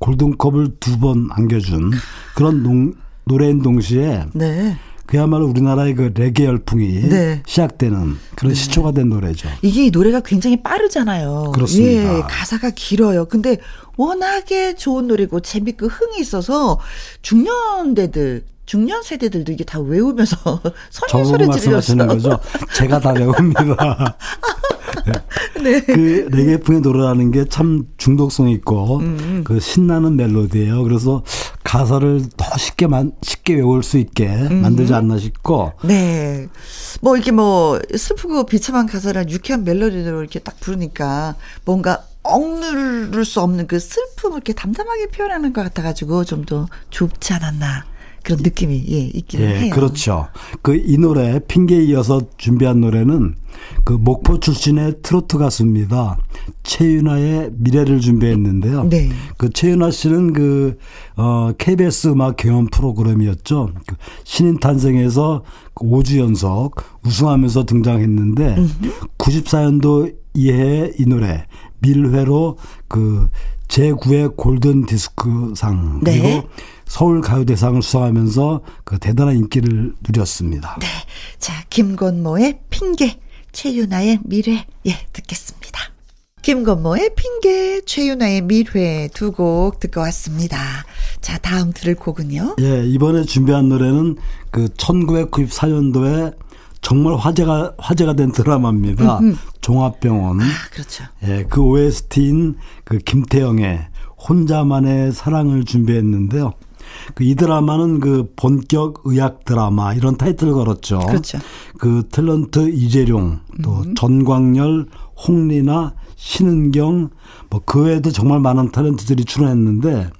골든컵을 두 번 안겨준 그런 농, 노래인 동시에 네. 그야말로 우리나라의 그 레게 열풍이 네. 시작되는 그런 시초가 된 노래죠. 이게 이 노래가 굉장히 빠르잖아요. 그렇습니다. 예, 가사가 길어요. 근데 워낙에 좋은 노래고 재밌고 흥이 있어서 중년대들, 중년 세대들도 이게 다 외우면서 선율 소리 말씀하시는 지르면서 거죠. 제가 다 외웁니다. 네. 그 레게 풍의 노래라는 게 참 중독성 있고 음, 그 신나는 멜로디예요. 그래서 가사를 더 쉽게 만 쉽게 외울 수 있게 음. 만들지 않나 싶고 네. 뭐 이렇게 뭐 슬프고 비참한 가사를 유쾌한 멜로디로 이렇게 딱 부르니까 뭔가 억누를 수 없는 그 슬픔을 이렇게 담담하게 표현하는 것 같아가지고 좀더 좋지 않았나 그런 느낌이 예 있기는 예, 해요. 그렇죠. 그 이 노래 핑계에 이어서 준비한 노래는 그 목포 출신의 트로트 가수입니다. 최윤아의 미래를 준비했는데요. 네. 그 최윤아 씨는 그 어, KBS 음악 경연 프로그램이었죠. 그 신인 탄생에서 5주 연속 우승하면서 등장했는데 94년도 이해의 이 노래 밀회로 그 제9회 골든 디스크상 그리고 네. 서울 가요대상을 수상하면서 그 대단한 인기를 누렸습니다. 네. 자, 김건모의 핑계, 최윤아의 미래, 예, 듣겠습니다. 김건모의 핑계, 최윤아의 미래 두곡 듣고 왔습니다. 자, 다음 들을 곡은요. 예, 이번에 준비한 노래는 그 1994년도에 정말 화제가 화제가 된 드라마입니다. 종합병원. 아, 그렇죠. 예, 그 OST인 그 김태영의 혼자만의 사랑을 준비했는데요. 그 이 드라마는 그 본격 의학 드라마 이런 타이틀을 걸었죠. 그렇죠. 그 탤런트 이재룡 또 전광열, 홍리나 신은경 뭐 그 외에도 정말 많은 탤런트들이 출연했는데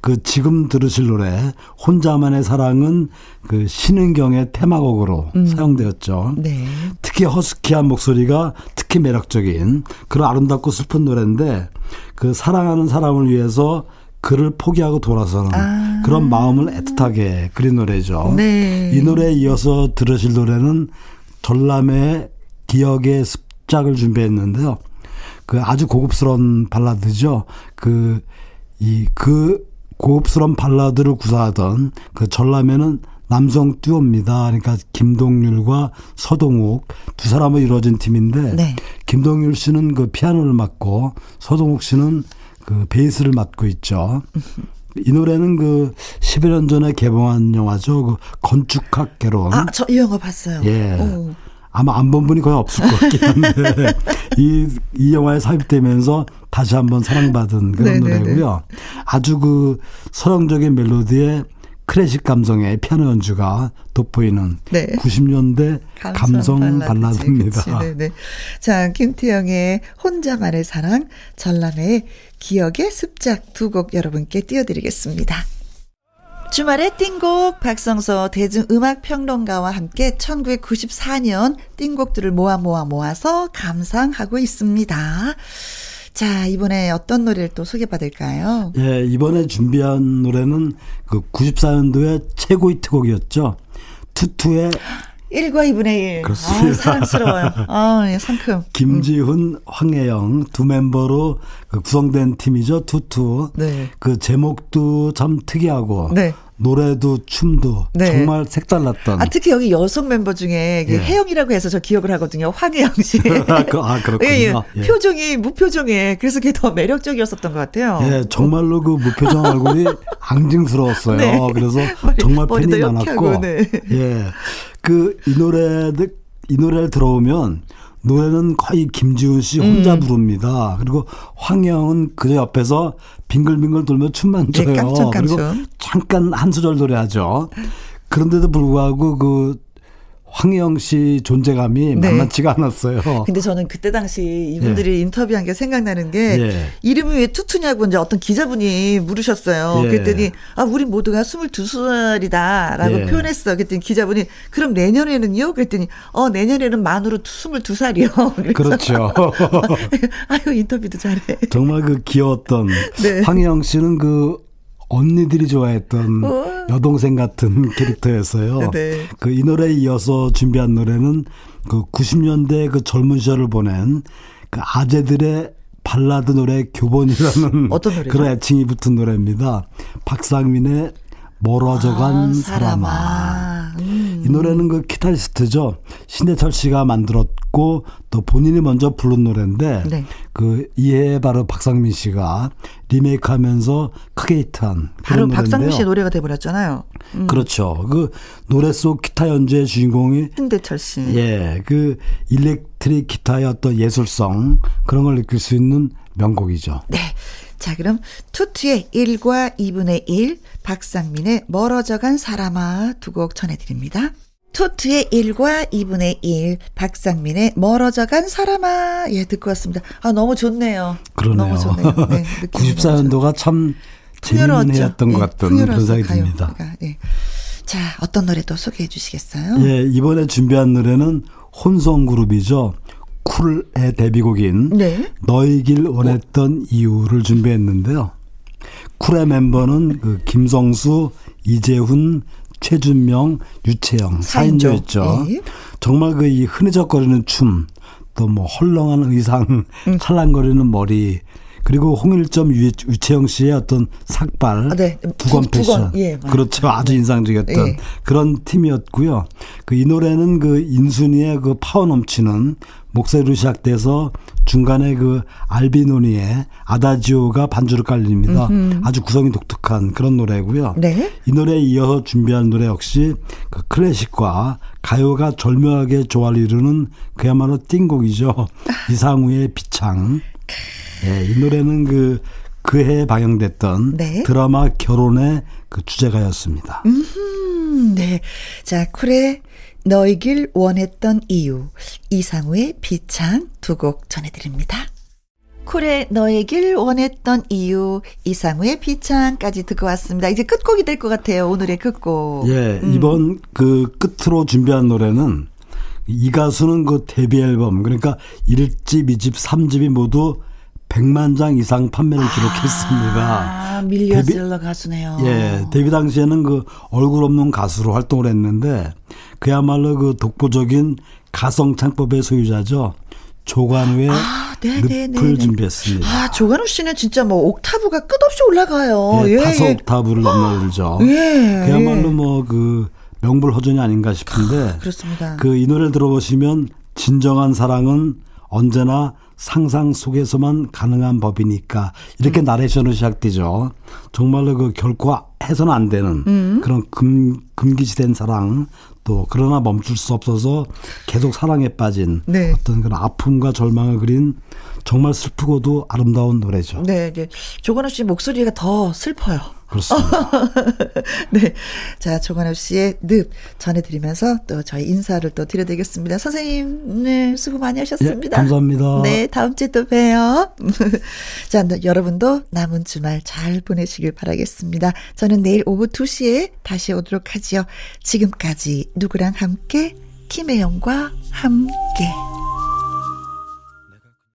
그 지금 들으실 노래 혼자만의 사랑은 그 신은경의 테마곡으로 사용되었죠. 네. 특히 허스키한 목소리가 특히 매력적인 그런 아름답고 슬픈 노래인데 그 사랑하는 사람을 위해서 그를 포기하고 돌아서는 아. 그런 마음을 애틋하게 그린 노래죠. 네. 이 노래에 이어서 들으실 노래는 전람의 기억의 습작을 준비했는데요. 그 아주 고급스러운 발라드죠. 그, 이, 그 고급스러운 발라드를 구사하던 그 전람회는 남성 듀오입니다. 그러니까 김동률과 서동욱 두 사람으로 이루어진 팀인데 네. 김동률 씨는 그 피아노를 맡고 서동욱 씨는 그 베이스를 맡고 있죠. 이 노래는 그 10여 년 전에 개봉한 영화죠. 그 건축학 개론. 아, 저 이 영화 봤어요. 예. 오. 아마 안 본 분이 거의 없을 것 같긴 한데 이, 이 영화에 삽입되면서 다시 한번 사랑받은 그런 네네네. 노래고요. 아주 그 서정적인 멜로디에 클래식 감성의 피아노 연주가 돋보이는 네. 90년대 감성, 발라드지, 발라드입니다. 네네. 자, 김태영의 혼자만의 사랑, 전람의 기억의 습작 두 곡 여러분께 띄워드리겠습니다. 주말의 띵곡 박성서 대중음악평론가와 함께 1994년 띵곡들을 모아 모아 모아서 감상하고 있습니다. 자, 이번에 어떤 노래를 또 소개받을까요? 예, 이번에 준비한 노래는 그 94년도의 최고 히트곡이었죠. 투투의 1과 2분의 1. 그렇습니다. 아, 사랑스러워요. 아, 예, 상큼. 김지훈, 황혜영 두 멤버로 그 구성된 팀이죠. 투투. 네. 그 제목도 참 특이하고 네. 노래도 춤도 네. 정말 색달랐던. 아, 특히 여기 여성 멤버 중에 그 예. 혜영이라고 해서 저 기억을 하거든요. 황혜영 씨. 아, 그- 아, 그렇군요. 예, 예. 예. 표정이 무표정해. 그래서 그게 더 매력적이었었던 것 같아요. 예, 정말로 그 무표정 얼굴이 앙증스러웠어요. 네. 그래서 머리- 정말 팬이 옆하고, 많았고. 네. 예. 그 이 노래들 이 노래를 들어오면 노래는 거의 김지훈 씨 혼자 음. 부릅니다. 그리고 황영은 그저 옆에서 빙글빙글 돌며 춤만 네, 춰요. 깡총깡총. 그리고 잠깐 한 소절 노래하죠. 그런데도 불구하고 그 황희영 씨 존재감이 네. 만만치가 않았어요. 근데 저는 그때 당시 이분들이 예. 인터뷰한 게 생각나는 게 예. 이름이 왜 투투냐고 이제 어떤 기자분이 물으셨어요. 예. 그랬더니 아 우리 모두가 22살이다라고 예. 표현했어. 그랬더니 기자분이 그럼 내년에는요? 그랬더니 어 내년에는 만으로 22살이요. 그렇죠. 아유 인터뷰도 잘해. 정말 그 귀여웠던 네. 황희영 씨는 그 언니들이 좋아했던 어. 여동생 같은 캐릭터였어요. 네. 그이 노래에 이어서 준비한 노래는 그 90년대 그 젊은 시절을 보낸 그 아재들의 발라드 노래 교본이라는 그런 애칭이 붙은 노래입니다. 박상민의 멀어져간 아, 사람아. 사람아. 음. 이 노래는 그 기타리스트죠. 신대철 씨가 만들었고 또 본인이 먼저 부른 노래인데 네. 그 이해 바로 박상민 씨가 리메이크하면서 크게 히트한 바로 박상민 씨의 노래가 돼버렸잖아요. 음. 그렇죠. 그 노래 속 기타 연주의 주인공이 신대철 씨. 예, 그 일렉트릭 기타의 어떤 예술성 그런 걸 느낄 수 있는 명곡이죠. 네. 자, 그럼 투투의 1과 2분의 1, 박상민의 멀어져간 사람아 두 곡 전해드립니다. 투투의 1과 2분의 1, 박상민의 멀어져간 사람아. 예, 듣고 왔습니다. 아, 너무 좋네요. 그러네요. 너무 좋네요. 네, 94년도가 참 재미있는 해였던 예, 것 같은 그런 생각이 듭니다. 예. 자, 어떤 노래 또 소개해 주시겠어요? 예, 이번에 준비한 노래는 혼성 그룹이죠. 쿨의 데뷔곡인 네. 너이길 원했던 이유를 준비했는데요. 쿨의 멤버는 그 김성수, 이재훈, 최준명, 유채영 4인조였죠. 네. 정말 그 이 흐느적거리는 춤, 또 뭐 헐렁한 의상, 음. 찰랑거리는 머리, 그리고 홍일점 유, 유채영 씨의 어떤 삭발, 아, 네. 두건 패션, 예, 그렇죠, 아주 인상적이었던 예. 그런 팀이었고요. 그 이 노래는 그 인순이의 그 파워 넘치는 목소리로 시작돼서 중간에 그 알비노니의 아다지오가 반주를 깔립니다. 음흠. 아주 구성이 독특한 그런 노래고요. 네. 이 노래에 이어서 준비한 노래 역시 그 클래식과 가요가 절묘하게 조화를 이루는 그야말로 띵곡이죠. 이상우의 비창. 네, 이 노래는 그 그해 방영됐던 네. 드라마 결혼의 그 주제가였습니다. 음, 네. 자, 쿨의 너이길 원했던 이유 이상우의 비창 두 곡 전해드립니다. 쿨의 너에길 원했던 이유 이상우의 비창까지 듣고 왔습니다. 이제 끝곡이 될 것 같아요. 오늘의 끝곡. 예, 음. 이번 그 끝으로 준비한 노래는 이 가수는 그 데뷔 앨범 그러니까 1집, 2집, 3집이 모두 100만 장 이상 판매를 기록했습니다. 아, 밀리언셀러 가수네요. 예, 데뷔 당시에는 그 얼굴 없는 가수로 활동을 했는데 그야말로 그 독보적인 가성 창법의 소유자죠. 조관우의 아, 네, 네, 늪을 네, 준비했습니다. 아, 조관우 씨는 진짜 뭐 옥타브가 끝없이 올라가요. 예, 예 다섯 예. 옥타브를 넘나들죠. 예, 그야말로 예. 뭐그 명불허전이 아닌가 싶은데. 아, 그렇습니다. 그 이 노래를 들어보시면 진정한 사랑은 언제나 상상 속에서만 가능한 법이니까 이렇게 음. 나레이션으로 시작되죠. 정말로 그 결코 해서는 안 되는 음. 그런 금, 금기시된 사랑 또 그러나 멈출 수 없어서 계속 사랑에 빠진 네. 어떤 그런 아픔과 절망을 그린 정말 슬프고도 아름다운 노래죠. 네, 네. 조건우 씨 목소리가 더 슬퍼요. 그렇습니다. 네. 자, 조건우 씨의 늪 전해드리면서 또 저희 인사를 또 드려드리겠습니다. 선생님, 네, 수고 많이 하셨습니다. 네, 감사합니다. 네, 다음 주에 또 봬요. 자, 여러분도 남은 주말 잘 보내시길 바라겠습니다. 저는 내일 오후 2시에 다시 오도록 하지요. 지금까지 누구랑 함께? 김혜영과 함께.